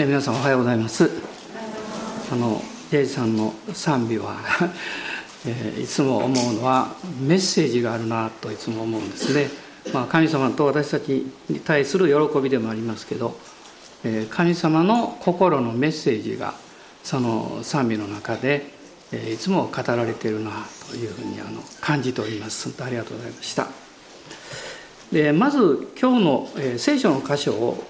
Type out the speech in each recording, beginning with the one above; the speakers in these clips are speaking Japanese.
え皆さんおはようございます。あのジェイさんの賛美は え、いつも思うのはメッセージがあるなといつも思うんですね、まあ、神様と私たちに対する喜びでもありますけど、え、神様の心のメッセージがその賛美の中で、え、いつも語られているなというふうにあの感じております。ありがとうございました。でまず今日の、えー、聖書の箇所を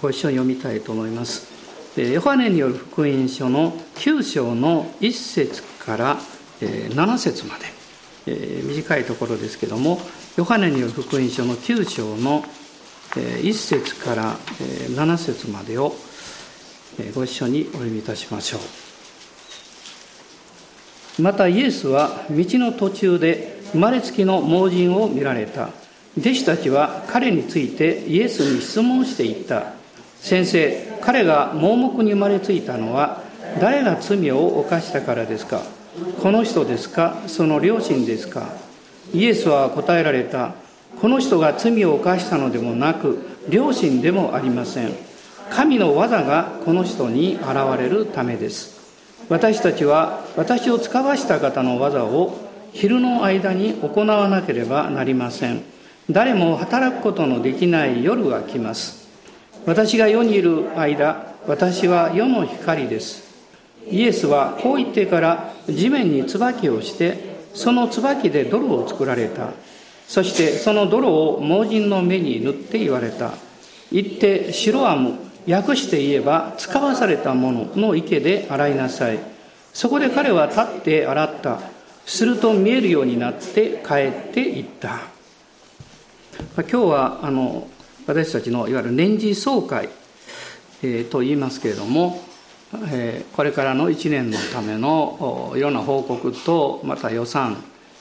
ご一緒に読みたいと思います。ヨハネによる福音書の9章の1節から7節まで短いところですけどもヨハネによる福音書の9章の1節から7節までをご一緒にお読みいたしましょう。またイエスは道の途中で生まれつきの盲人を見られた。弟子たちは彼についてイエスに質問していった。先生彼が盲目に生まれついたのは誰が罪を犯したからですか？この人ですか？その両親ですか？イエスは答えられた。この人が罪を犯したのでもなく両親でもありません。神の技がこの人に現れるためです。私たちは私を使わした方の技を昼の間に行わなければなりません。誰も働くことのできない夜が来ます。私が世にいる間私は世の光です。イエスはこう言ってから地面に椿をしてその椿で泥を作られた。そしてその泥を盲人の目に塗って言われた。言って白アム訳して言えば使わされたものの池で洗いなさい。そこで彼は立って洗った。すると見えるようになって帰っていった。今日はあの私たちのいわゆる年次総会、えー、と言いますけれどもえこれからの1年のためのいろんな報告とまた予算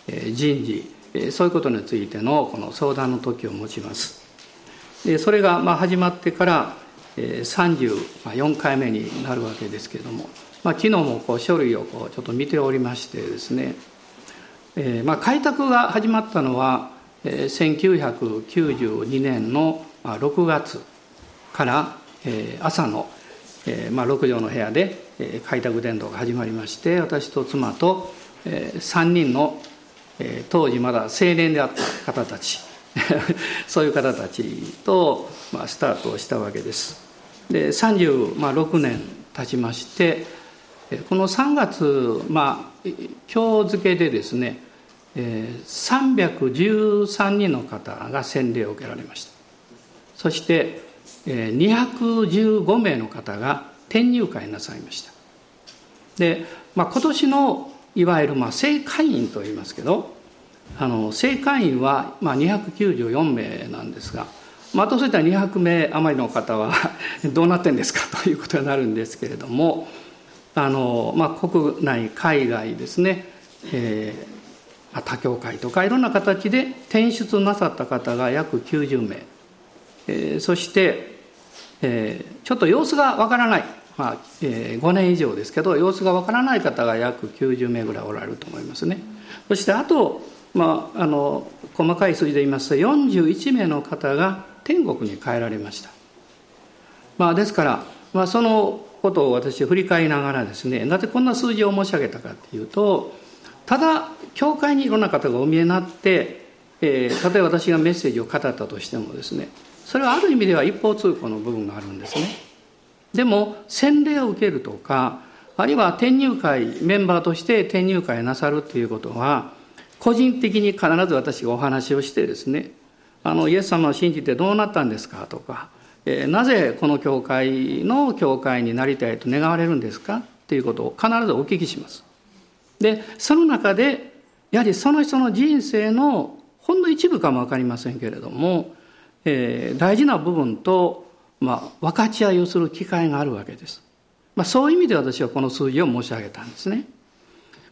人事そういうことについてのこの相談の時を持ちます。でそれがまあ始まってから34回目になるわけですけれども、まあ、昨日もこう書類をこうちょっと見ておりましてですね、えまあ、開拓が始まったのは1992年の6月から朝のえーまあ、6畳の部屋で、えー、開拓伝道が始まりまして私と妻と、えー、3人の、えー、当時まだ青年であった方たち そういう方たちと、まあ、スタートをしたわけです。で36年経ちましてこの3月、まあ、今日付でですね313人の方が洗礼を受けられました。そして215名の方が転入会なさいました。で、まあ、今年のいわゆるまあ正会員といいますけどあの正会員はまあ294名なんですが、まあ、とそういった200名余りの方は どうなってんですか？ということになるんですけれどもあの、まあ、国内海外ですね、えー、他教会とかいろんな形で転出なさった方が約90名、えー、そしてえー、ちょっと様子がわからない、まあえー、5年以上ですけど様子がわからない方が約90名ぐらいおられると思いますね。そしてあと、まあ、あの細かい数字で言いますと41名の方が天国に帰られました、まあ、ですから、まあ、そのことを私振り返りながらですねなぜこんな数字を申し上げたかっていうとただ教会にいろんな方がお見えになって、えー、例えば私がメッセージを語ったとしてもですねそれはある意味では一方通行の部分があるんですね。でも洗礼を受けるとかあるいは転入会メンバーとして転入会なさるっていうことは個人的に必ず私がお話をしてですねあのイエス様を信じてどうなったんですかとか、えー、なぜこの教会の教会になりたいと願われるんですかっていうことを必ずお聞きします。でその中でやはりその人の人生のほんの一部かも分かりませんけれどもえー、大事な部分と、まあ、分かち合いをする機会があるわけです。まあ、そういう意味で私はこの数字を申し上げたんですね。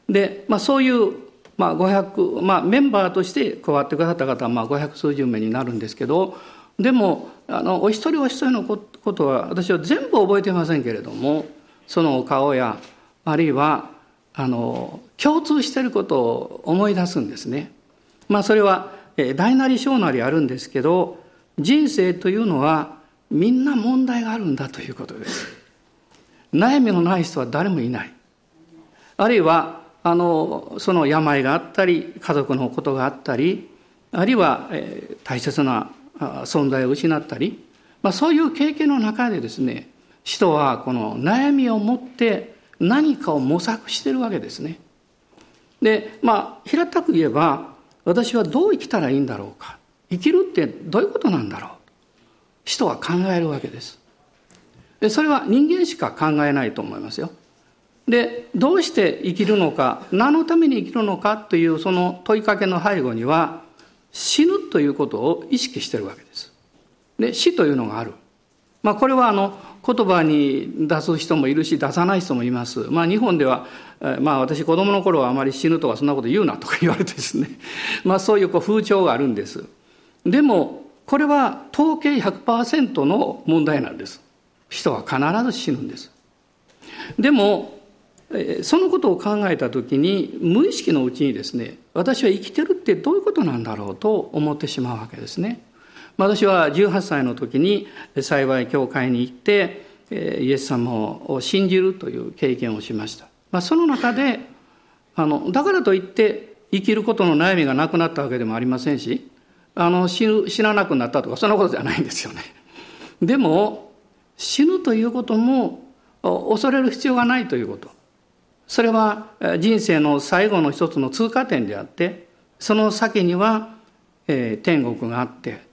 で、まあ、そういう、まあ、500、まあ、メンバーとして加わってくださった方は、まあ、500数十名になるんですけど、でも、あの、お一人お一人のことは、私は全部覚えてませんけれども、そのお顔や、あるいは、あの、共通していることを思い出すんですね。まあ、それは、大なり小なりあるんですけど、人生というのはみんな問題があるんだということです。悩みのない人は誰もいない。あるいは、あの、その病があったり、家族のことがあったり、あるいは、え、大切な存在を失ったり、まあ、そういう経験の中でですね、人はこの悩みを持って何かを模索してるわけですね。で、まあ、平たく言えば、私はどう生きたらいいんだろうか。生きるってどういうことなんだろう。人は考えるわけです。でそれは人間しか考えないと思いますよ。でどうして生きるのか何のために生きるのかというその問いかけの背後には死ぬということを意識してるわけです。で死というのがある。まあ、これはあの言葉に出す人もいるし出さない人もいます。まあ、日本では、まあ、私子供の頃はあまり死ぬとかそんなこと言うなとか言われてですね、まあ、そういうこう風潮があるんです。でもこれは統計100%の問題なんです。人は必ず死ぬんです。でも、そのことを考えた時に無意識のうちにですね私は生きてるってどういうことなんだろうと思ってしまうわけですね。私は18歳の時に幸い教会に行ってイエス様を信じるという経験をしました。まあ、その中であのだからといって生きることの悩みがなくなったわけでもありませんしあの死ぬ死ななくなったとかそんなことじゃないんですよね。でも死ぬということも恐れる必要がないということ。それは人生の最後の一つの通過点であってその先には、えー、天国があって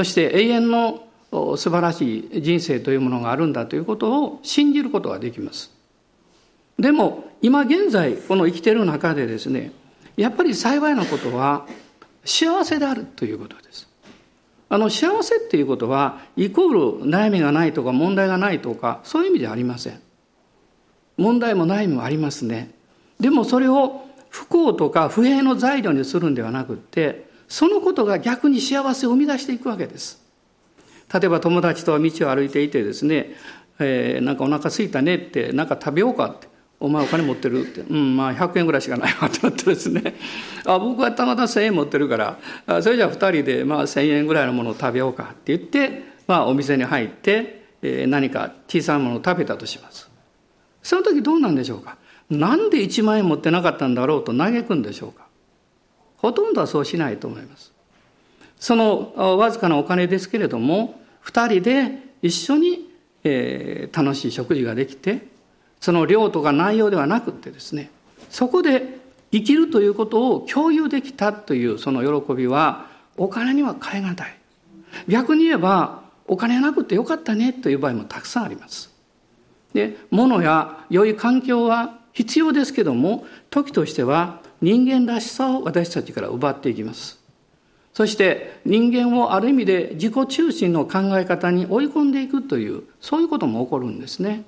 そして永遠の素晴らしい人生というものがあるんだということを信じることができます。でも今現在この生きている中でですねやっぱり幸いなことは幸せであるということです。あの幸せっていうことはイコール悩みがないとか問題がないとかそういう意味じゃありません。問題も悩みもありますね。でもそれを不幸とか不平の材料にするんではなくってそのことが逆に幸せを生み出していくわけです。例えば友達と道を歩いていてですね、えー、なんかお腹すいたねってなんか食べようかってお前お金持ってるって。うん、まあ100円ぐらいしかないわってなってですね。あ、僕はたまたま1000円持ってるから、あそれじゃあ2人でまあ1000円ぐらいのものを食べようかって言って、まあお店に入って、えー、何か小さなものを食べたとします。その時どうなんでしょうか？なんで1万円持ってなかったんだろうと嘆くんでしょうか？ほとんどはそうしないと思います。そのわずかなお金ですけれども、2人で一緒に、えー、楽しい食事ができて、その量とか内容ではなくてですねそこで生きるということを共有できたというその喜びはお金には代え難い逆に言えばお金なくてよかったねという場合もたくさんありますで物や良い環境は必要ですけども時としては人間らしさを私たちから奪っていきます。そして人間をある意味で自己中心の考え方に追い込んでいくというそういうことも起こるんですね。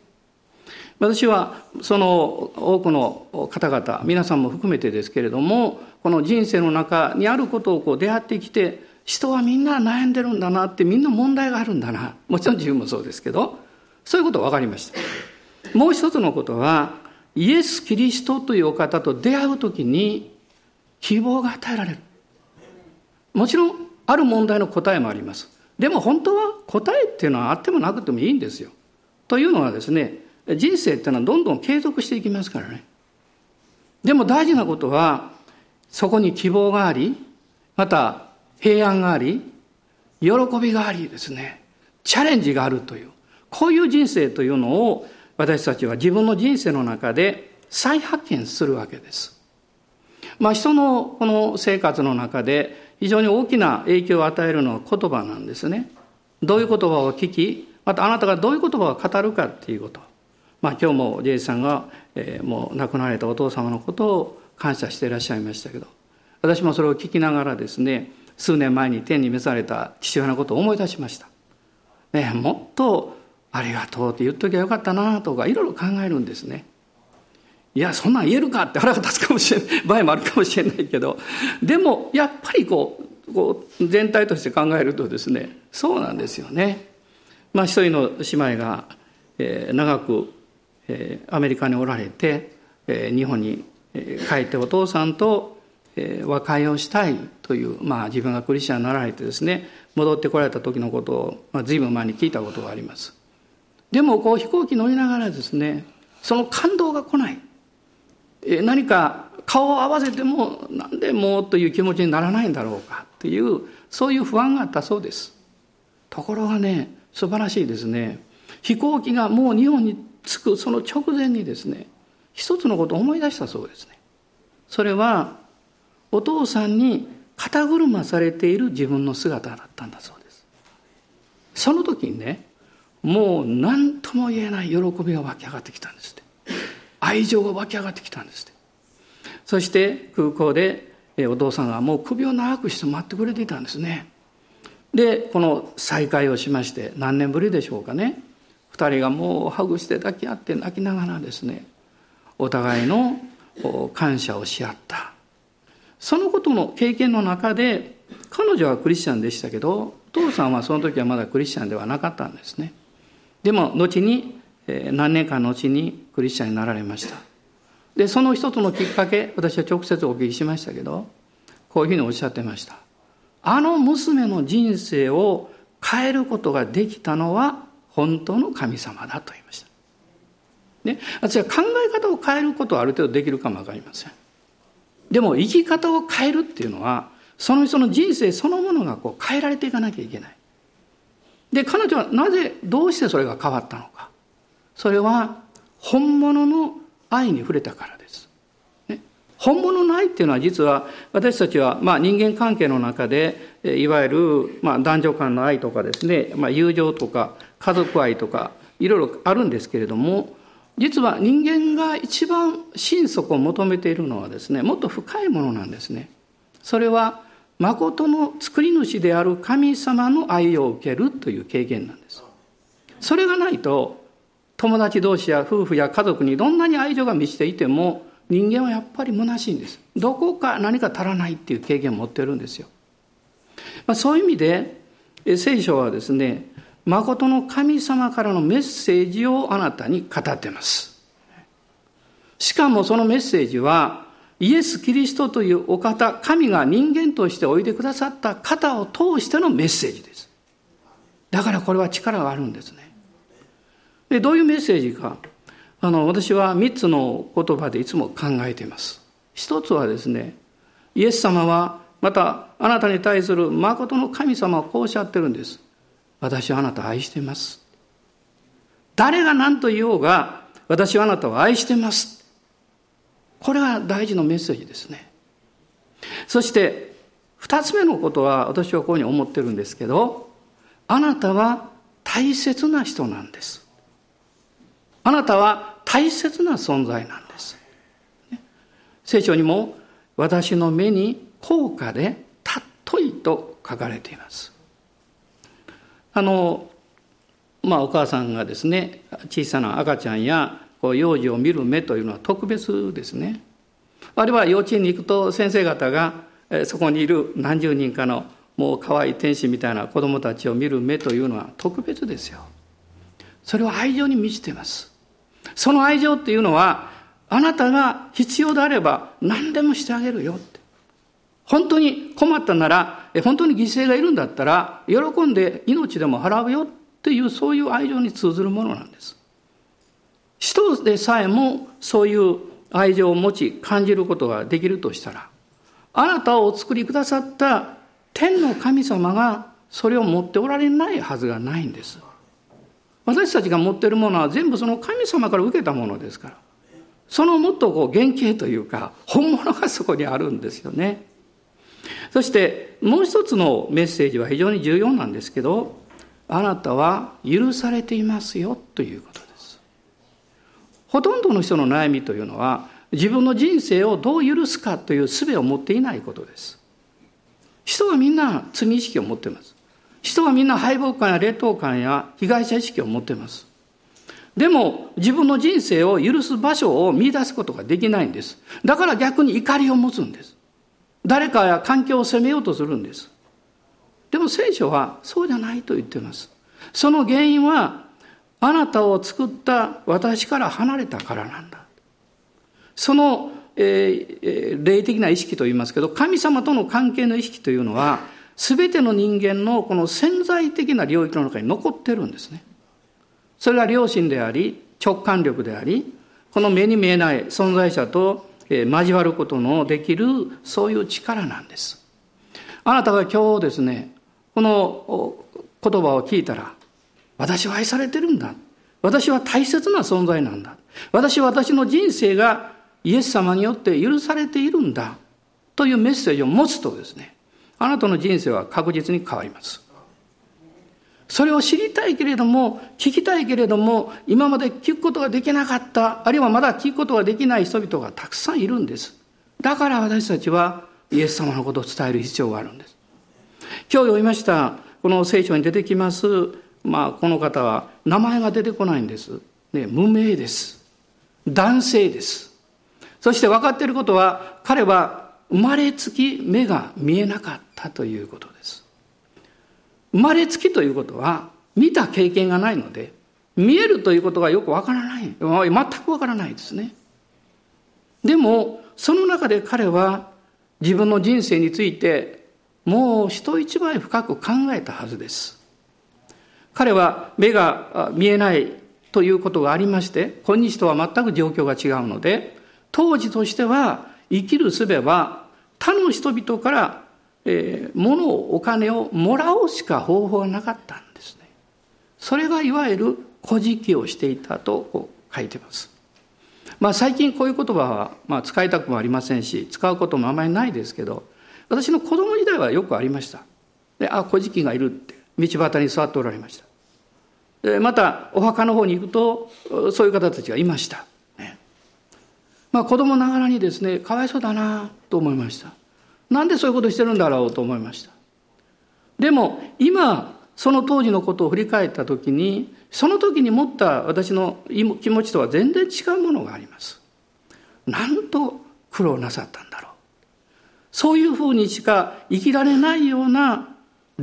私はその多くの方々皆さんも含めてですけれどもこの人生の中にあることをこう出会ってきて人はみんな悩んでるんだなってみんな問題があるんだな。もちろん自分もそうですけどそういうこと分かりました。もう一つのことはイエス・キリストというお方と出会う時に希望が与えられる。もちろんある問題の答えもあります。でも本当は答えっていうのはあってもなくてもいいんですよ。というのはですね人生っていうのはどんどん継続していきますからね。でも大事なことは、そこに希望があり、また平安があり、喜びがありですね、チャレンジがあるという、こういう人生というのを私たちは自分の人生の中で再発見するわけです。まあ人のこの生活の中で非常に大きな影響を与えるのは言葉なんですね。どういう言葉を聞き、またあなたがどういう言葉を語るかっていうこと。まあ、今日もジェイさんが、えー、もう亡くなられたお父様のことを感謝していらっしゃいましたけど私もそれを聞きながらですね数年前に天に召された父親のことを思い出しました。ね、もっとありがとうって言っときゃよかったなとかいろいろ考えるんですね。いや、そんなん言えるかって腹が立つかもしれない 場合もあるかもしれないけど、でもやっぱりこう、こう全体として考えるとですね、そうなんですよね。まあ一人の姉妹が、えー、長くアメリカにおられて日本に帰ってお父さんと和解をしたいという、まあ、自分がクリスチャンになられてですね戻ってこられた時のことを、まあ、随分前に聞いたことがありますでもこう飛行機乗りながらですねその感動が来ない。何か顔を合わせてもなんでもうという気持ちにならないんだろうかというそういう不安があったそうです。ところがね素晴らしいですね。飛行機がもう日本に着くその直前にですね一つのことを思い出したそうですね。それはお父さんに肩車されている自分の姿だったんだそうです。その時にねもう何とも言えない喜びが湧き上がってきたんですって。愛情が湧き上がってきたんですって。そして空港でお父さんがもう首を長くして待ってくれていたんですね。でこの再会をしまして何年ぶりでしょうかね。2人がもうハグして抱き合って泣きながらですねお互いの感謝をし合った。そのことの経験の中で彼女はクリスチャンでしたけどお父さんはその時はまだクリスチャンではなかったんですね。でも後に何年間の後にクリスチャンになられましたでその一つのきっかけ私は直接お聞きしましたけどこういうふうにおっしゃってましたあの娘の人生を変えることができたのは本当の神様だと言いました。ね、私は考え方を変えることはある程度できるかもわかりません。でも生き方を変えるっていうのはその人の人生そのものがこう変えられていかなきゃいけない。で彼女はなぜどうしてそれが変わったのか。それは本物の愛に触れたからです。ね、本物の愛っていうのは実は私たちはまあ人間関係の中でいわゆるまあ男女間の愛とかですね、まあ、友情とか家族愛とかいろいろあるんですけれども実は人間が一番心底を求めているのはですねもっと深いものなんですね。それは誠の作り主である神様の愛を受けるという経験なんです。それがないと友達同士や夫婦や家族にどんなに愛情が満ちていても人間はやっぱり虚しいんです。どこか何か足らないっていう経験を持ってるんですよ。まあ、そういう意味で聖書はですね誠の神様からのメッセージをあなたに語ってます。しかもそのメッセージは、イエス・キリストというお方、神が人間としておいでくださった方を通してのメッセージです。だからこれは力があるんですね。で、どういうメッセージか。あの、私は三つの言葉でいつも考えています。一つはですね、イエス様は、またあなたに対する誠の神様をこうおっしゃってるんです。私はあなたを愛しています。誰が何と言おうが、私はあなたを愛してます。これが大事なメッセージですね。そして、二つ目のことは私はこういうふうに思ってるんですけど、あなたは大切な人なんです。あなたは大切な存在なんです。聖書にも、私の目に高価で尊いと書かれています。あのまあお母さんがですね小さな赤ちゃんや幼児を見る目というのは特別ですね。あるいは幼稚園に行くと先生方がそこにいる何十人かのもう可愛い天使みたいな子供たちを見る目というのは特別ですよ。それは愛情に満ちています。その愛情っていうのはあなたが必要であれば何でもしてあげるよって。本当に困ったなら、本当に犠牲がいるんだったら、喜んで命でも払うよっていう、そういう愛情に通ずるものなんです。人でさえもそういう愛情を持ち感じることができるとしたら、あなたをお作りくださった天の神様がそれを持っておられないはずがないんです。私たちが持っているものは全部その神様から受けたものですから。そのもっとこう原型というか、本物がそこにあるんですよね。そしてもう一つのメッセージは非常に重要なんですけど、あなたは許されていますよということです。ほとんどの人の悩みというのは、自分の人生をどう許すかという術を持っていないことです。人はみんな罪意識を持っています。人はみんな敗北感や劣等感や被害者意識を持っています。でも自分の人生を許す場所を見出すことができないんです。だから逆に怒りを持つんです。誰かや環境を責めようとするんです。でも聖書はそうじゃないと言っています。その原因はあなたを作った私から離れたからなんだ。その、えー、霊的な意識と言いますけど、神様との関係の意識というのは、すべての人間のこの潜在的な領域の中に残ってるんですね。それが良心であり、直感力であり、この目に見えない存在者と交わることのできる、そういう力なんです。あなたが今日ですね、この言葉を聞いたら、私は愛されてるんだ。私は大切な存在なんだ。私は私の人生がイエス様によって許されているんだ。というメッセージを持つとですね、あなたの人生は確実に変わります。それを知りたいけれども、聞きたいけれども、今まで聞くことができなかった、あるいはまだ聞くことができない人々がたくさんいるんです。だから私たちはイエス様のことを伝える必要があるんです。今日読みました、この聖書に出てきます、まあ、この方は名前が出てこないんです。ね、無名です。男性です。そして分かっていることは、彼は生まれつき目が見えなかったということです。生まれつきということは見た経験がないので見えるということがよくわからない全くわからないですねでもその中で彼は自分の人生についてもう人一倍深く考えたはずです彼は目が見えないということがありまして今日とは全く状況が違うので当時としては生きる術は他の人々からえー、物をお金をもらうしか方法がなかったんですね。それがいわゆる古事記をしていたと書いてます。まあ最近こういう言葉は、まあ、使いたくもありませんし使うこともあまりないですけど私の子供時代はよくありました。であ古事記がいるって道端に座っておられました。でまたお墓の方に行くとそういう方たちがいました。ね、まあ子供ながらにですねかわいそうだなと思いました。なんでそういうことしてるんだろうと思いました。でも今その当時のことを振り返った時にその時に持った私の気持ちとは全然違うものがあります。なんと苦労なさったんだろう。そういうふうにしか生きられないような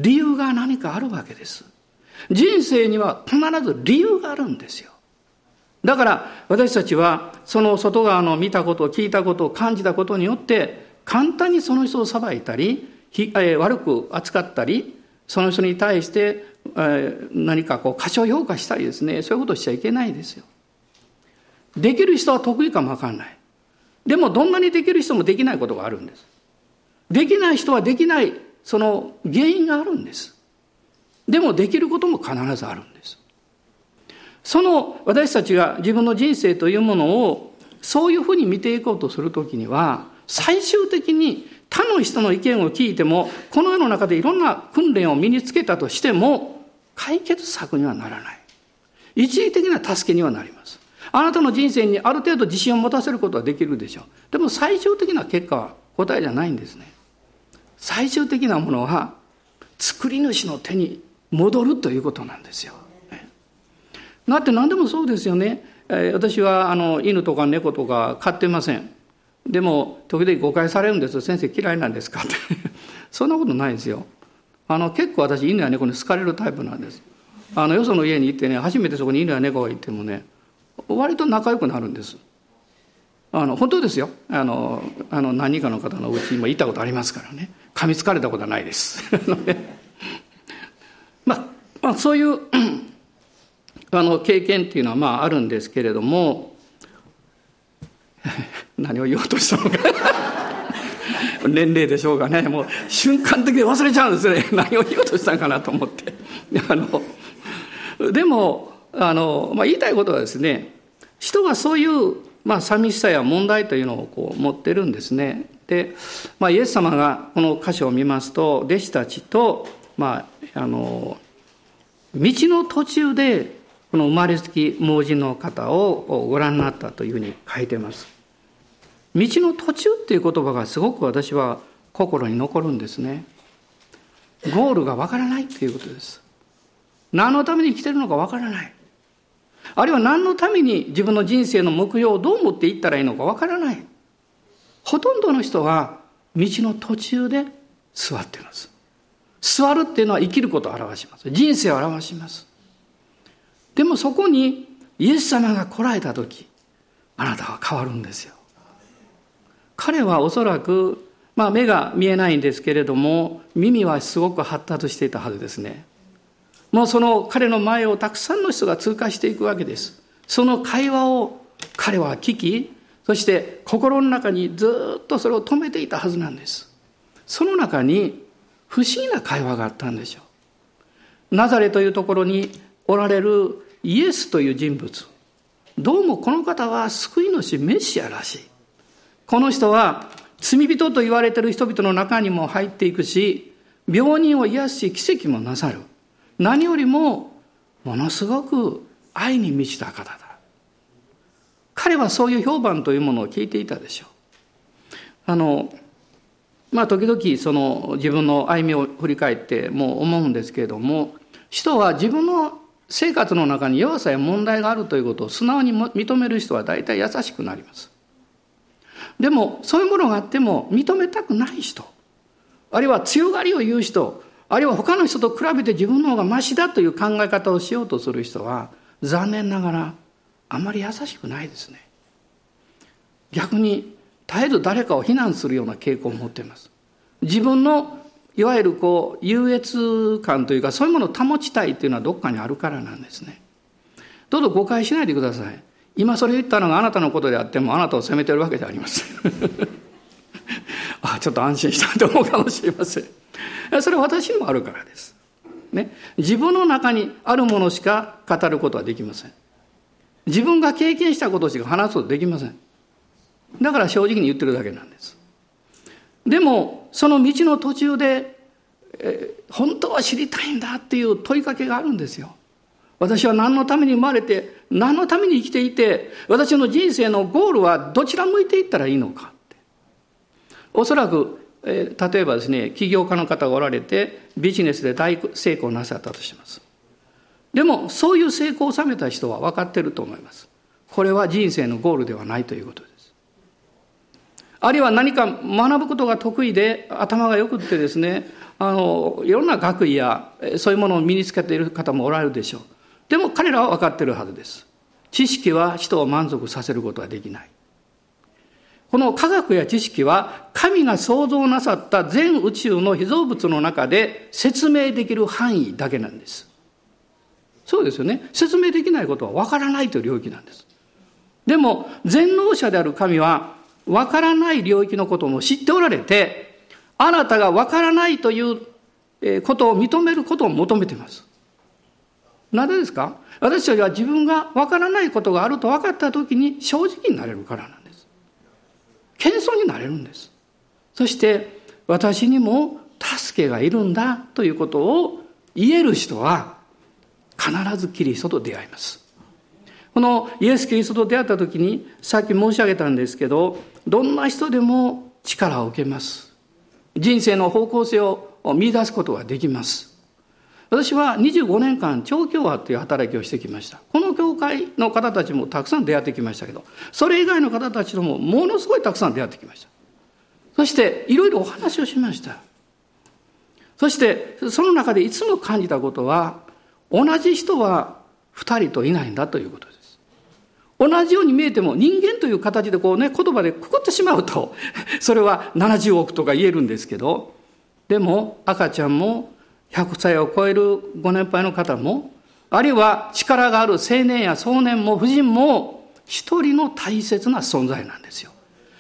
理由が何かあるわけです。人生には必ず理由があるんですよ。だから私たちはその外側の見たこと、聞いたこと、感じたことによって簡単にその人を裁いたり、悪く扱ったり、その人に対して何かこう過小評価したりですね、そういうことをしちゃいけないですよ。できる人は得意かもわかんない。でもどんなにできる人もできないことがあるんです。できない人はできない、その原因があるんです。でもできることも必ずあるんです。その私たちが自分の人生というものをそういうふうに見ていこうとするときには、最終的に他の人の意見を聞いても、この世の中でいろんな訓練を身につけたとしても、解決策にはならない。一時的な助けにはなります。あなたの人生にある程度自信を持たせることはできるでしょう。でも最終的な結果は答えじゃないんですね。最終的なものは、作り主の手に戻るということなんですよ。だって何でもそうですよね。私はあの犬とか猫とか飼ってません。でも時々誤解されるんです先生嫌いなんですかって そんなことないですよあの結構私犬や猫に好かれるタイプなんですあのよその家に行ってね初めてそこに犬や猫がいてもね割と仲良くなるんですあの本当ですよ。あのあの何人かの方のうちにも行ったことありますからね。噛みつかれたことはないです。まあ、まあ、そういう あの経験っていうのはまああるんですけれども 何を言おうとしたのか。年齢でしょうかね。もう瞬間的に忘れちゃうんですね。何を言おうとしたのかなと思って。あのでもあの、まあ、言いたいことはですね人がそういう、まあ、寂しさや問題というのをこう持ってるんですねで、まあ、イエス様がこの箇所を見ますと弟子たちと、まあ、あの道の途中でこの生まれつき盲人の方をご覧になったというふうに書いてます。道の途中っていう言葉がすごく私は心に残るんですね。ゴールがわからないっていうことです。何のために生きてるのかわからない。あるいは何のために自分の人生の目標をどう持っていったらいいのかわからない。ほとんどの人は道の途中で座っています。座るっていうのは生きることを表します。人生を表します。でもそこにイエス様が来られた時、あなたは変わるんですよ。彼はおそらく、まあ目が見えないんですけれども、耳はすごく発達していたはずですね。もうその彼の前をたくさんの人が通過していくわけです。その会話を彼は聞き、そして心の中にずっとそれを止めていたはずなんです。その中に不思議な会話があったんでしょう。ナザレというところにおられるイエスという人物。どうもこの方は救い主メシアらしい。この人は罪人と言われている人々の中にも入っていくし、病人を癒し奇跡もなさる。何よりもものすごく愛に満ちた方だ。彼はそういう評判というものを聞いていたでしょう。あの、まあ時々その自分の歩みを振り返ってもう思うんですけれども、人は自分の生活の中に弱さや問題があるということを素直に認める人は大体優しくなります。でもそういうものがあっても認めたくない人あるいは強がりを言う人あるいは他の人と比べて自分の方がましだという考え方をしようとする人は残念ながらあまり優しくないですね。逆に絶えず誰かを非難するような傾向を持っています。自分のいわゆるこう優越感というかそういうものを保ちたいというのはどっかにあるからなんですね。どうぞ誤解しないでください。今それ言ったのがあなたのことであってもあなたを責めてるわけじゃありません。あちょっと安心したと思うかもしれません。それは私にもあるからです。ね、自分の中にあるものしか語ることはできません。自分が経験したことしか話すことできません。だから正直に言ってるだけなんです。でも、その道の途中で、えー、本当は知りたいんだっていう問いかけがあるんですよ。私は何のために生まれて、何のために生きていて、私の人生のゴールはどちら向いていったらいいのかって。おそらく、例えばですね、起業家の方がおられて、ビジネスで大成功なさったとします。でも、そういう成功を収めた人は分かってると思います。これは人生のゴールではないということです。あるいは何か学ぶことが得意で、頭が良くってですね、あの、いろんな学位や、そういうものを身につけている方もおられるでしょう。でも彼らは分かってるはずです。知識は人を満足させることはできない。この科学や知識は神が創造なさった全宇宙の被造物の中で説明できる範囲だけなんです。そうですよね。説明できないことは分からないという領域なんです。でも全能者である神は分からない領域のことも知っておられて、あなたが分からないということを認めることを求めています。なぜですか？私たちは自分がわからないことがあると分かった時に正直になれるからなんです。謙遜になれるんです。そして私にも助けがいるんだということを言える人は必ずキリストと出会います。このイエス・キリストと出会った時にさっき申し上げたんですけどどんな人でも力を受けます。人生の方向性を見出すことができます。私は25年間調教派という働きをしてきましたこの教会の方たちもたくさん出会ってきましたけどそれ以外の方たちともものすごいたくさん出会ってきました。そしていろいろお話をしました。そしてその中でいつも感じたことは同じ人は2人といないんだということです。同じように見えても人間という形でこうね言葉でくくってしまうと それは70億とか言えるんですけどでも赤ちゃんも100歳を超えるご年配の方も、あるいは力がある青年や壮年も婦人も一人の大切な存在なんですよ。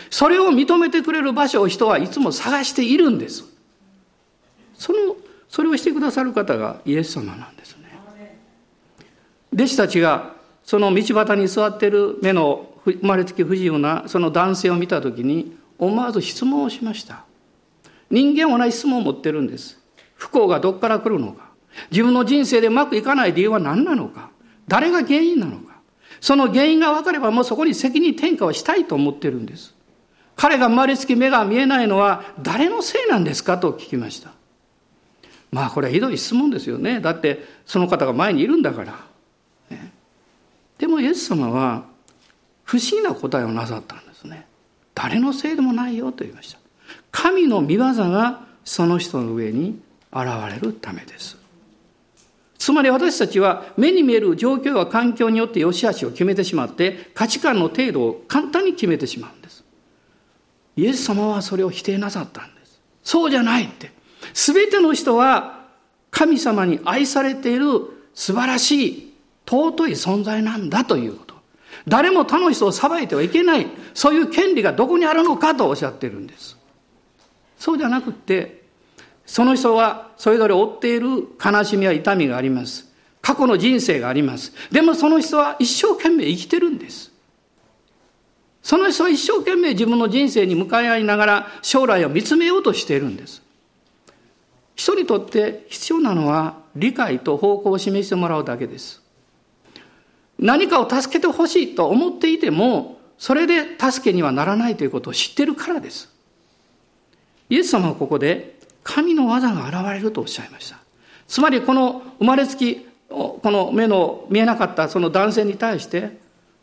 それを認めてくれる場所を人はいつも探しているんです。その、それをしてくださる方がイエス様なんですね。弟子たちがその道端に座っている目の生まれつき不自由なその男性を見た時に思わず質問をしました。人間は同じ質問を持ってるんです。不幸がどこから来るのか自分の人生でうまくいかない理由は何なのか？誰が原因なのか？その原因が分かればもうそこに責任転嫁をしたいと思ってるんです。彼が生まれつき目が見えないのは誰のせいなんですかと聞きました。まあこれはひどい質問ですよね。だってその方が前にいるんだから。ね、でもイエス様は不思議な答えをなさったんですね。誰のせいでもないよと言いました。神の御業がその人の上に現れるためです。つまり私たちは目に見える状況や環境によって良し悪しを決めてしまって価値観の程度を簡単に決めてしまうんです。イエス様はそれを否定なさったんです。そうじゃないって。すべての人は神様に愛されている素晴らしい尊い存在なんだということ。誰も他の人を裁いてはいけない。そういう権利がどこにあるのかとおっしゃってるんです。そうじゃなくて、その人はそれぞれ負っている悲しみや痛みがあります。過去の人生があります。でもその人は一生懸命生きてるんです。その人は一生懸命自分の人生に向かい合いながら将来を見つめようとしているんです。人にとって必要なのは理解と方向を示してもらうだけです。何かを助けてほしいと思っていても、それで助けにはならないということを知ってるからです。イエス様はここで、神の技が現れるとおっしゃいました。つまりこの生まれつき、この目の見えなかったその男性に対して、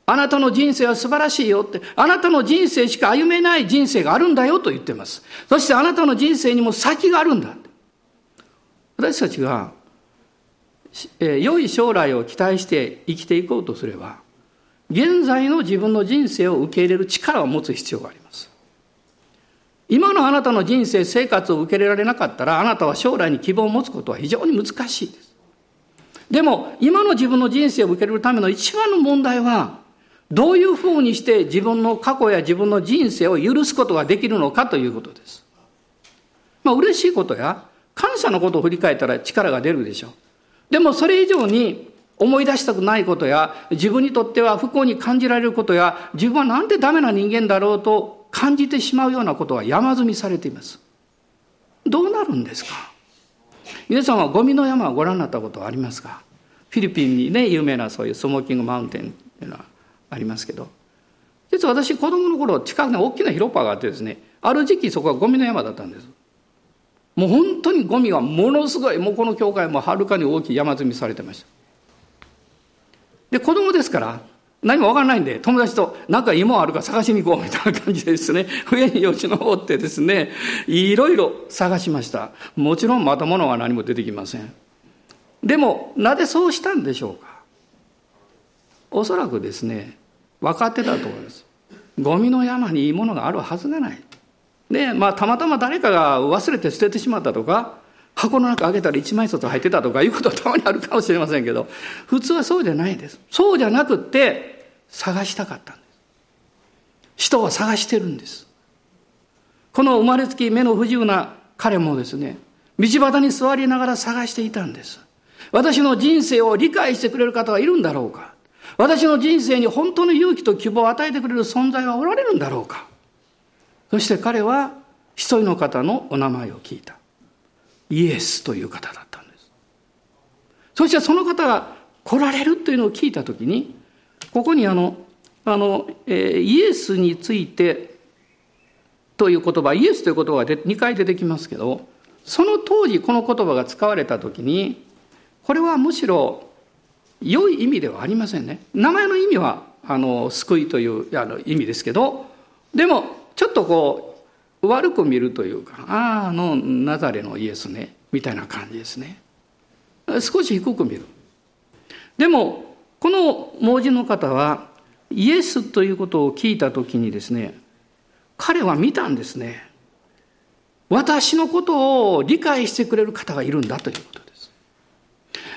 あなたの人生は素晴らしいよって、あなたの人生しか歩めない人生があるんだよと言ってます。そしてあなたの人生にも先があるんだ。私たちがえ良い将来を期待して生きていこうとすれば、現在の自分の人生を受け入れる力を持つ必要があります。今のあなたの人生、生活を受け入れられなかったら、あなたは将来に希望を持つことは非常に難しいです。でも、今の自分の人生を受け入れるための一番の問題は、どういうふうにして自分の過去や自分の人生を許すことができるのかということです。まあ、嬉しいことや感謝のことを振り返ったら力が出るでしょう。でもそれ以上に思い出したくないことや、自分にとっては不幸に感じられることや、自分はなんてダメな人間だろうと感じてしまうようなことは山積みされています。どうなるんですか？皆さんはゴミの山をご覧になったことはありますか？フィリピンにね、有名なそういうスモーキングマウンテンっていうのはありますけど、実は私子供の頃近くに大きな広場があってですね、ある時期そこはゴミの山だったんです。もう本当にゴミがものすごいもうこの教会もはるかに大きい山積みされてましたで子供ですから何も分からないんで友達と何か芋あるか探しに行こうみたいな感じでですね。上によち登ってですねいろいろ探しました。もちろんまた物は何も出てきません。でもなぜそうしたんでしょうか。おそらくですね分かってたと思います。ゴミの山にいいものがあるはずがない。で、まあ、たまたま誰かが忘れて捨ててしまったとか、箱の中開けたら一枚札入ってたとかいうことはたまにあるかもしれませんけど、普通はそうじゃないです。そうじゃなくって、探したかったんです。人は探してるんです。この生まれつき目の不自由な彼もですね、道端に座りながら探していたんです。私の人生を理解してくれる方はいるんだろうか私の人生に本当の勇気と希望を与えてくれる存在はおられるんだろうかそして彼は一人の方のお名前を聞いた。イエスという方だったんです。そしてその方が来られるというのを聞いたときに、ここにあの、あの、えー、イエスについてという言葉、イエスという言葉が2回出てきますけど、その当時この言葉が使われたときに、これはむしろ良い意味ではありませんね。名前の意味は、あの、救いというあの意味ですけど、でも、ちょっとこう悪く見るというかあああのナザレのイエスねみたいな感じですね少し低く見るでもこの盲人の方はイエスということを聞いた時にですね彼は見たんですね私のことを理解してくれる方がいるんだということです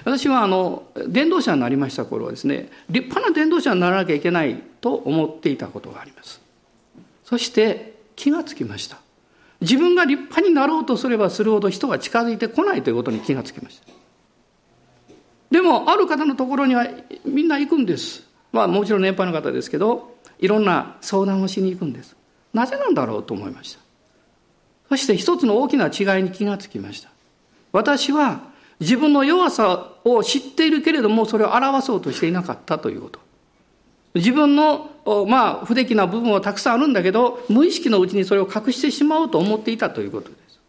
私はあの伝道者になりました頃はですね立派な伝道者にならなきゃいけないと思っていたことがありますそして気がつきました。自分が立派になろうとすればするほど人が近づいてこないということに気がつきました。でも、ある方のところにはみんな行くんです。まあもちろん年配の方ですけど、いろんな相談をしに行くんです。なぜなんだろうと思いました。そして一つの大きな違いに気がつきました。私は自分の弱さを知っているけれども、それを表そうとしていなかったということ。自分の、まあ、不出来な部分はたくさんあるんだけど、無意識のうちにそれを隠してしまおうと思っていたということです。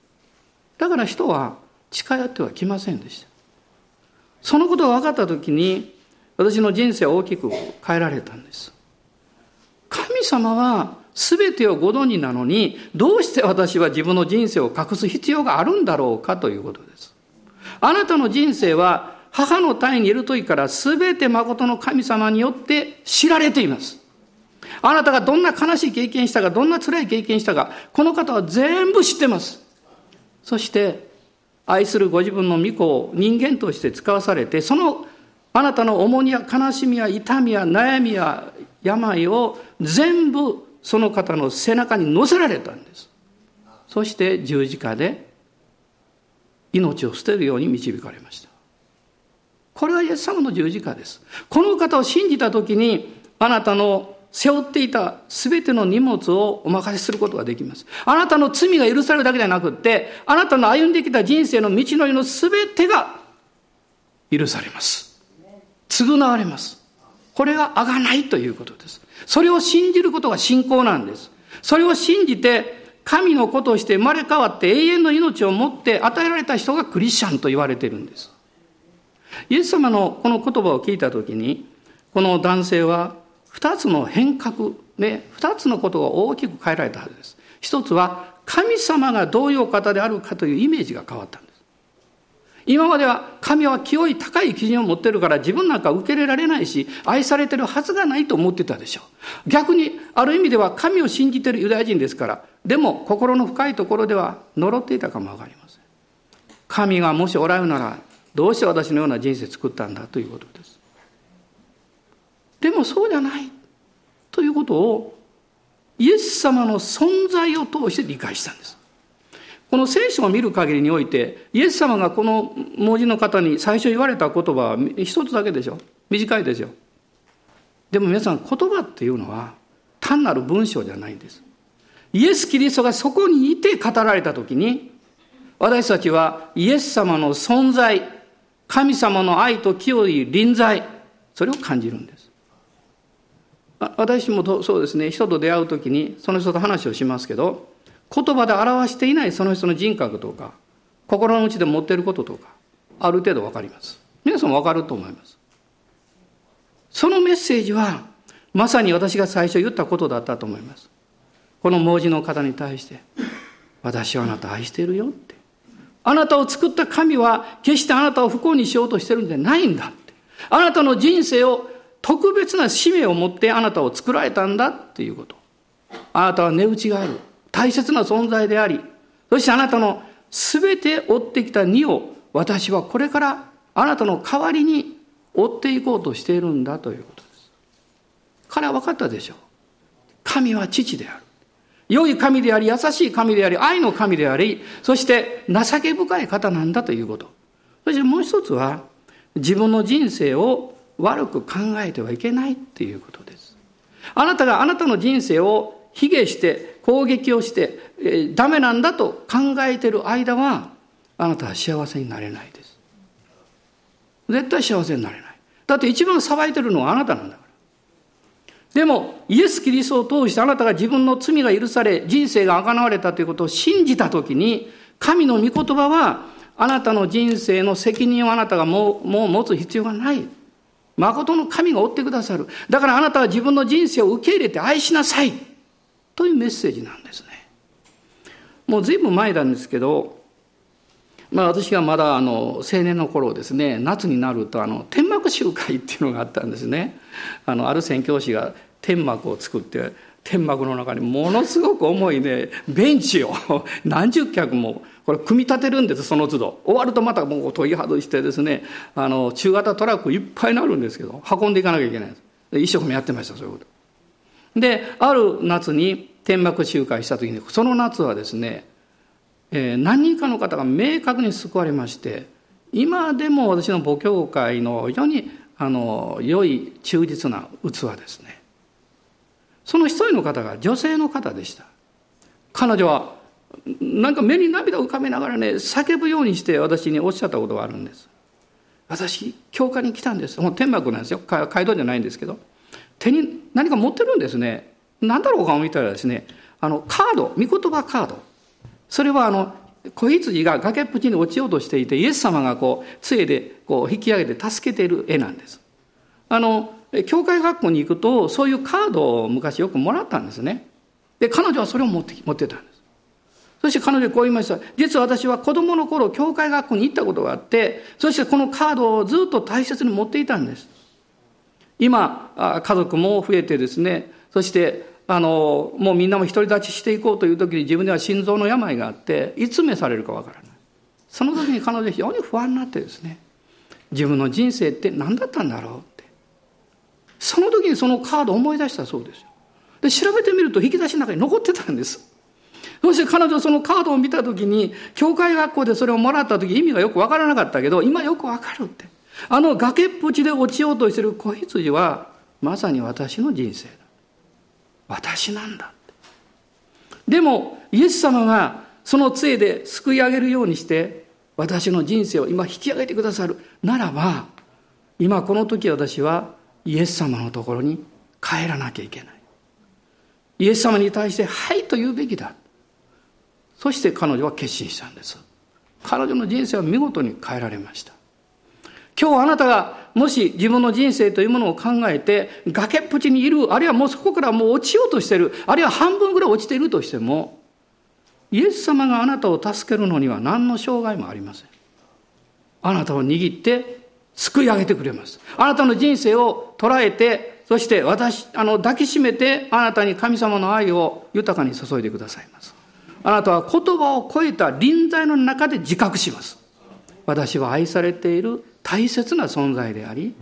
だから人は近寄ってはきませんでした。そのことが分かった時に、私の人生は大きく変えられたんです。神様は全てをご存知なのに、どうして私は自分の人生を隠す必要があるんだろうかということです。あなたの人生は母の体にいる時から全て誠の神様によって知られています。あなたがどんな悲しい経験したか、どんな辛い経験したか、この方は全部知ってます。そして、愛するご自分の御子を人間として使わされて、そのあなたの重荷や悲しみや痛みや悩みや病を全部その方の背中に乗せられたんです。そして十字架で命を捨てるように導かれました。これはイエス様の十字架です。この方を信じた時にあなたの背負っていた全ての荷物をお任せすることができます。あなたの罪が許されるだけじゃなくって、あなたの歩んできた人生の道のりの全てが許されます。償われます。これがあがないということです。それを信じることが信仰なんです。それを信じて、神の子として生まれ変わって永遠の命を持って与えられた人がクリスチャンと言われているんです。イエス様のこの言葉を聞いたときに、この男性は二つの変革、ね、二つのことが大きく変えられたはずです。一つは、神様がどういうお方であるかというイメージが変わったんです。今までは神は清い高い基準を持ってるから自分なんか受け入れられないし、愛されてるはずがないと思ってたでしょう。逆に、ある意味では神を信じてるユダヤ人ですから、でも心の深いところでは呪っていたかもわかりません。神がもしおられるなら、どうして私のような人生作ったんだということです。でもそうじゃないということをイエス様の存在を通して理解したんです。この聖書を見る限りにおいて、イエス様がこの文字の方に最初言われた言葉は一つだけでしょ。短いですよ。でも皆さん、言葉っていうのは単なる文章じゃないんです。イエス・キリストがそこにいて語られたときに、私たちはイエス様の存在、神様の愛と清い臨在、それを感じるんです。私もそうですね。人と出会う時にその人と話をしますけど言葉で表していないその人の人格とか心の内で持っていることとかある程度分かります。皆さんも分かると思います。そのメッセージはまさに私が最初言ったことだったと思います。この文字の方に対して私はあなた愛してるよって。あなたを作った神は決してあなたを不幸にしようとしてるんじゃないんだって。あなたの人生を特別な使命を持ってあなたを作られたんだっていうこと。あなたは値打ちがある。大切な存在であり、そしてあなたの全て追ってきた荷を私はこれからあなたの代わりに追っていこうとしているんだということです。彼は分かったでしょう。神は父である。良い神であり、優しい神であり、愛の神であり、そして情け深い方なんだということ。そしてもう一つは、自分の人生を悪く考えてはいけないっていうことです。あなたがあなたの人生を卑下して攻撃をして、えー、ダメなんだと考えてる間はあなたは幸せになれないです。絶対幸せになれない。だって一番騒いでるのはあなたなんだから。でも、イエス・キリストを通してあなたが自分の罪が許され、人生が贖われたということを信じたときに、神の御言葉は、あなたの人生の責任をあなたがもうもう持つ必要がない。誠の神が追ってくださる。だからあなたは自分の人生を受け入れて愛しなさい。というメッセージなんですね。もう随分前なんですけど、まあ私がまだあの青年の頃ですね、夏になるとあの天幕集会っていうのがあったんですね。あのある宣教師が天幕を作って天幕の中にものすごく重いねベンチを 何十脚もこれ組み立てるんですその都度。終わるとまたもう取り外してですねあの中型トラックいっぱいになるんですけど運んでいかなきゃいけないです。一生懸命やってましたそういうこと。である夏に天幕集会した時にその夏はですね、えー、何人かの方が明確に救われまして今でも私の母教会の非常にあの良い忠実な器ですね。その一人の方が女性の方でした。彼女はなんか目に涙を浮かべながらね叫ぶようにして私におっしゃったことがあるんです。私教会に来たんです。もう天幕なんですよ。街道じゃないんですけど。手に何か持ってるんですね。何だろうかを見たらですねあのカード。御言葉カード。それはあの子羊が崖っぷちに落ちようとしていてイエス様がこう杖でこう引き上げて助けている絵なんです。あの教会学校に行くと、そういうカードを昔よくもらったんですね。で、彼女はそれを持って持ってたんです。そして彼女こう言いました。実は私は子供の頃、教会学校に行ったことがあって、そしてこのカードをずっと大切に持っていたんです。今、家族も増えてですね、そして、あの、もうみんなも独り立ちしていこうという時に自分では心臓の病があって、いつ召されるかわからない。その時に彼女は非常に不安になってですね自分の人生って何だったんだろうってその時にそのカードを思い出したそうですよで調べてみると引き出しの中に残ってたんですそして彼女そのカードを見た時に教会学校でそれをもらった時意味がよくわからなかったけど今よくわかるって。あの崖っぷちで落ちようとしてる子羊はまさに私の人生だ。私なんだでもイエス様がその杖ですくい上げるようにして私の人生を今引き上げてくださる。ならば今この時私はイエス様のところに帰らなきゃいけない。イエス様に対して「はい」と言うべきだ。そして彼女は決心したんです彼女の人生は見事に変えられました今日あなたがもし自分の人生というものを考えて崖っぷちにいるあるいはもうそこからもう落ちようとしているあるいは半分ぐらい落ちているとしてもイエス様があなたを助けるのには何の障害もありません。あなたを握って救い上げてくれます。あなたの人生を捉えて、そして私、あの、抱きしめて、あなたに神様の愛を豊かに注いでくださいます。あなたは言葉を超えた臨在の中で自覚します。私は愛されている大切な存在であり、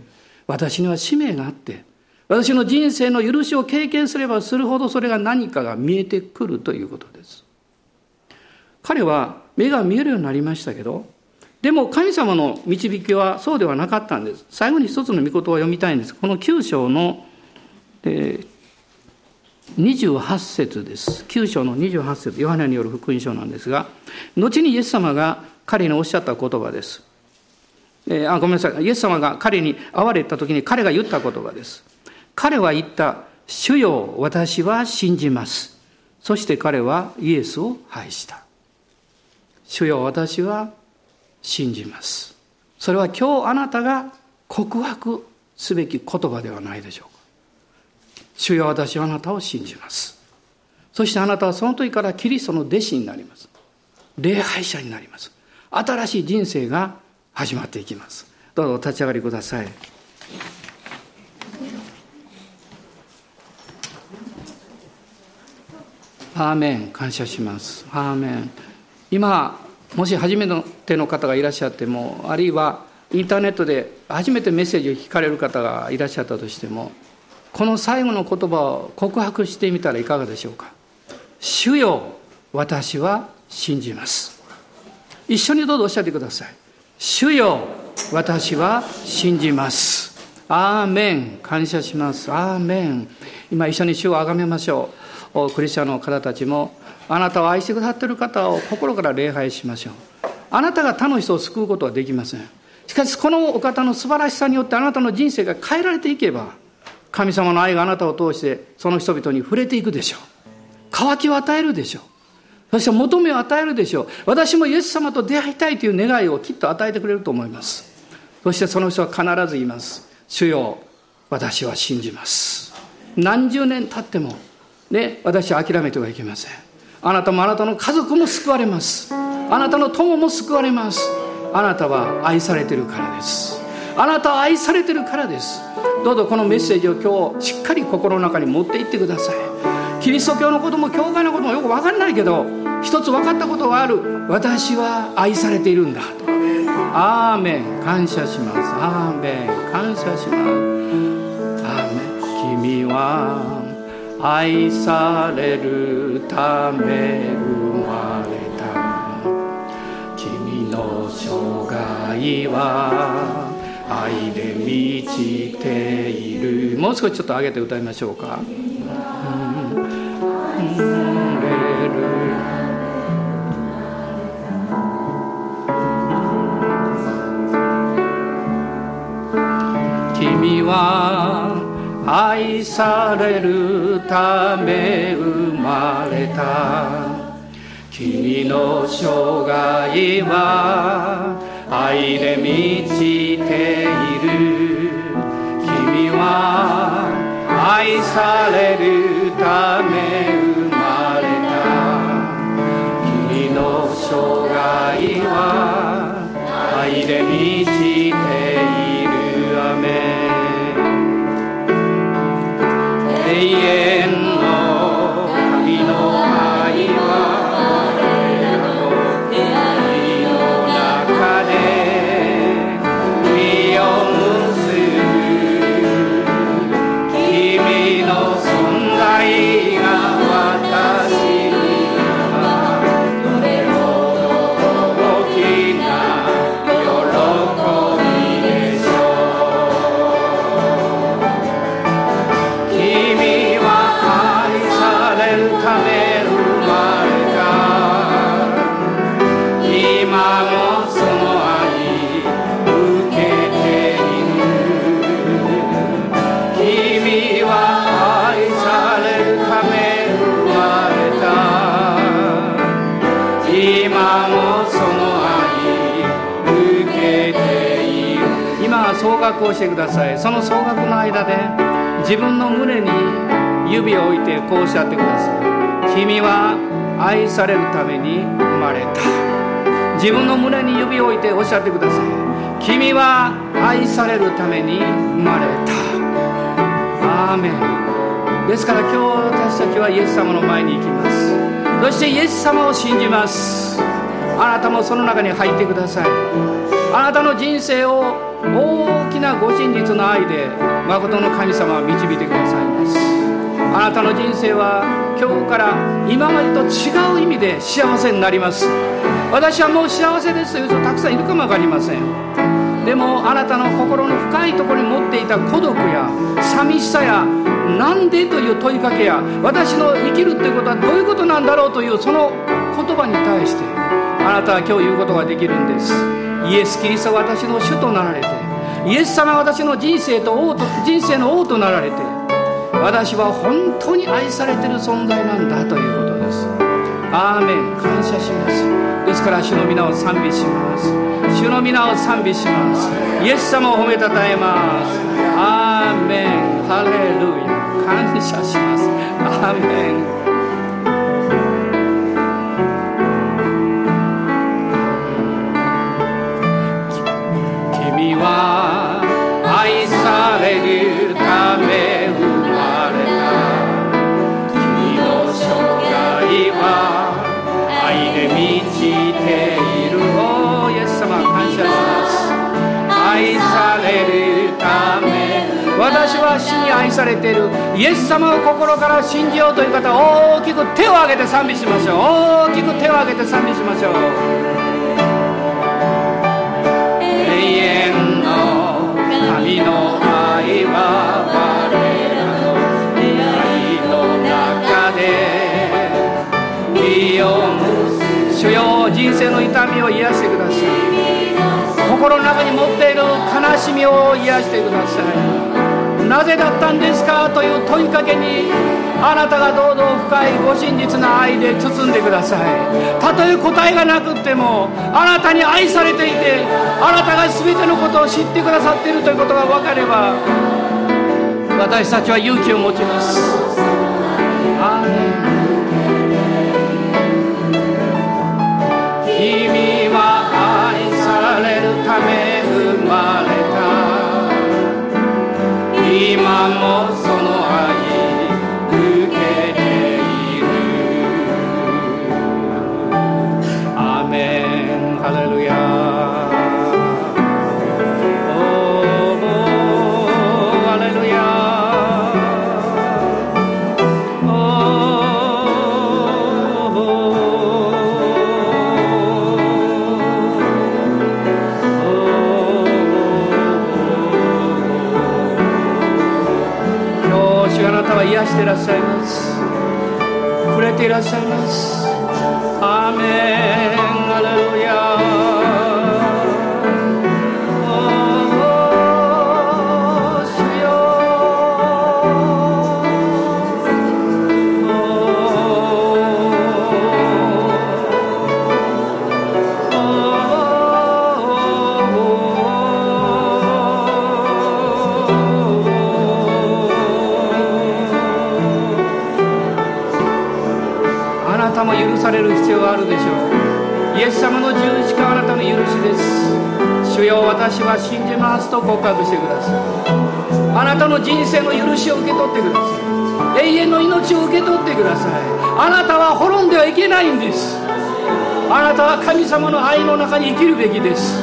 私には使命があって、私の人生の許しを経験すればするほどそれが何かが見えてくるということです。彼は目が見えるようになりましたけど、でも神様の導きはそうではなかったんです。最後に一つの御言葉を読みたいんです。この9章の、えー、28節です。9章の28節、ヨハネによる福音書なんですが、後にイエス様が彼におっしゃった言葉です。えー、あごめんなさい。イエス様が彼に会われた時に彼が言った言葉です。彼は言った、主よ、私は信じます。そして彼はイエスを拝した。主よ私は信じます。それは今日あなたが告白すべき言葉ではないでしょう。主よ私はあなたを信じます。そしてあなたはその時からキリストの弟子になります。礼拝者になります。新しい人生が始まっていきます。どうぞお立ち上がりください。アーメン感謝します。アーメン今もし初めての方がいらっしゃってもあるいはインターネットで初めてメッセージを聞かれる方がいらっしゃったとしてもこの最後の言葉を告白してみたらいかがでしょうか「主よ私は信じます」一緒にどうぞおっしゃってください「主よ私は信じます」アーメン。感謝します。アーメン。今一緒に主をあがめましょう。クリスチャンの方たちもあなたを愛してくださっている方を心から礼拝しましょう。あなたが他の人を救うことはできません。しかしこのお方の素晴らしさによってあなたの人生が変えられていけば神様の愛があなたを通してその人々に触れていくでしょう。渇きを与えるでしょう。そして求めを与えるでしょう。私もイエス様と出会いたいという。願いをきっと与えてくれると思いますそしてその人は必ず言います主よ私は信じます何十年経ってもね私は諦めてはいけませんあなたもあなたの家族も救われますあなたの友も救われますあなたは愛されてるからですあなたは愛されてるからです。どうぞこのメッセージを今日しっかり心の中に持っていってください。キリスト教のことも教会のこともよく分かんないけど一つ分かったことがある。私は愛されているんだと。アーメン。感謝します。アーメン。感謝します。アーメン。君は愛されるため生まれた。君の生涯は愛で満ちている。もう少しちょっと上げて歌いましょうか。君は愛されるため生まれた。君の生涯は愛で満ちている君は愛されるため生まれた。君の生涯は愛で満ちている額をしてください。その総額の間で自分の胸に指を置いてこうおっしゃってください。君は愛されるために生まれた。自分の胸に指を置いておっしゃってください。君は愛されるために生まれた。アーメン。ですから今日私たちはイエス様の前に行きます。そしてイエス様を信じます。あなたもその中に入ってください。あなたの人生を大きなご真実の愛で誠の神様は導いてくださいます。あなたの人生は今日から今までと違う意味で幸せになります。私はもう幸せですという人たくさんいるかも分かりません。でもあなたの心の深いところに持っていた孤独や寂しさやなんでという問いかけや私の生きるっていうことはどういうことなんだろうというその言葉に対してあなたは今日言うことができるんです。イエス・キリストは私の主となられてイエス様は私の人生と王と人生の王となられて私は本当に愛されている存在なんだということです。アーメン。感謝します。ですから主の皆を賛美します。主の皆を賛美します。イエス様を褒めたたえます。アーメン。ハレルヤ。感謝します。アーメン。愛されているイエス様を心から信じようという方大きく手を挙げて賛美しましょう。大きく手を挙げて賛美しましょう。永遠の神の愛は我らの愛の中で。主よ人生の痛みを癒してください。心の中に持っている悲しみを癒してください。なぜだったんですかという問いかけにあなたが堂々深いご真実な愛で包んでください。たとえ答えがなくってもあなたに愛されていてあなたが全てのことを知ってくださっているということが分かれば私たちは勇気を持ちます。アーメン。君今もその愛。っしゃいます。触れていらっしゃいます。アーメン。があるでしょう。イエス様の十字架あなたの許しです。主よ私は信じますと告白してください。あなたの人生の許しを受け取ってください。永遠の命を受け取ってください。あなたは滅んではいけないんです。あなたは神様の愛の中に生きるべきです。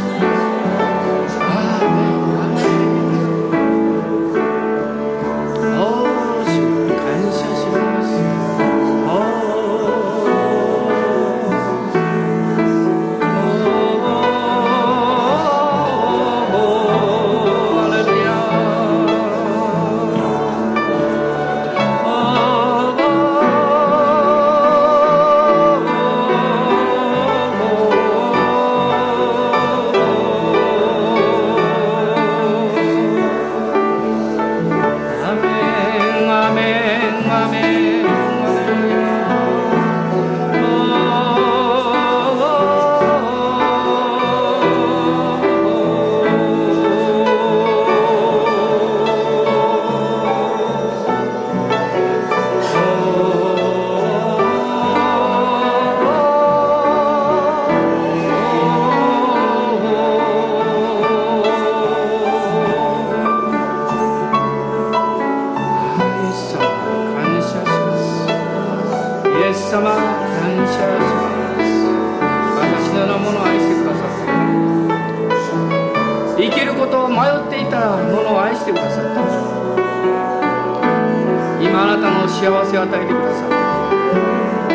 幸せを与えてくださった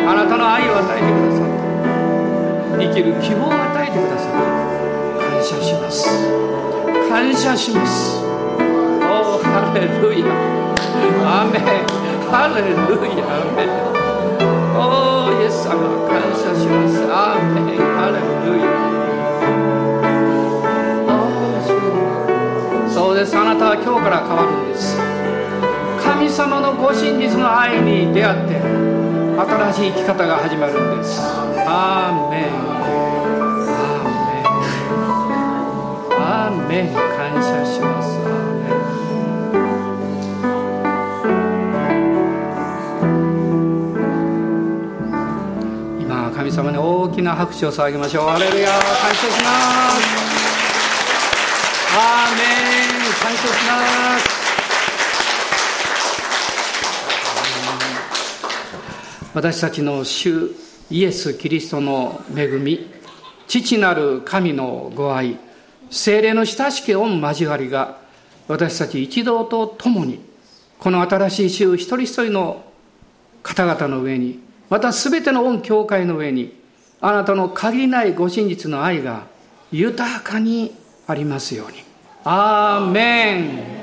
あなたの愛を与えてくださった生きる希望を与えてくださった感謝します。感謝しますおおハレルヤアメハレルヤアメおおイエス様感謝します.アメンハレルヤそうです。あなたは今日から変わるんです。神様のご真実の愛に出会って新しい生き方が始まるんです。アーメン。アーメン。アーメン。感謝します。神様に大きな拍手を捧げましょう。アレルヤ感謝します。アーメン。感謝します。私たちの主イエス・キリストの恵み父なる神のご愛精霊の親しき御交わりが私たち一同と共にこの新しい週一人一人の方々の上にまた全ての御教会の上にあなたの限りないご真実の愛が豊かにありますように。アーメン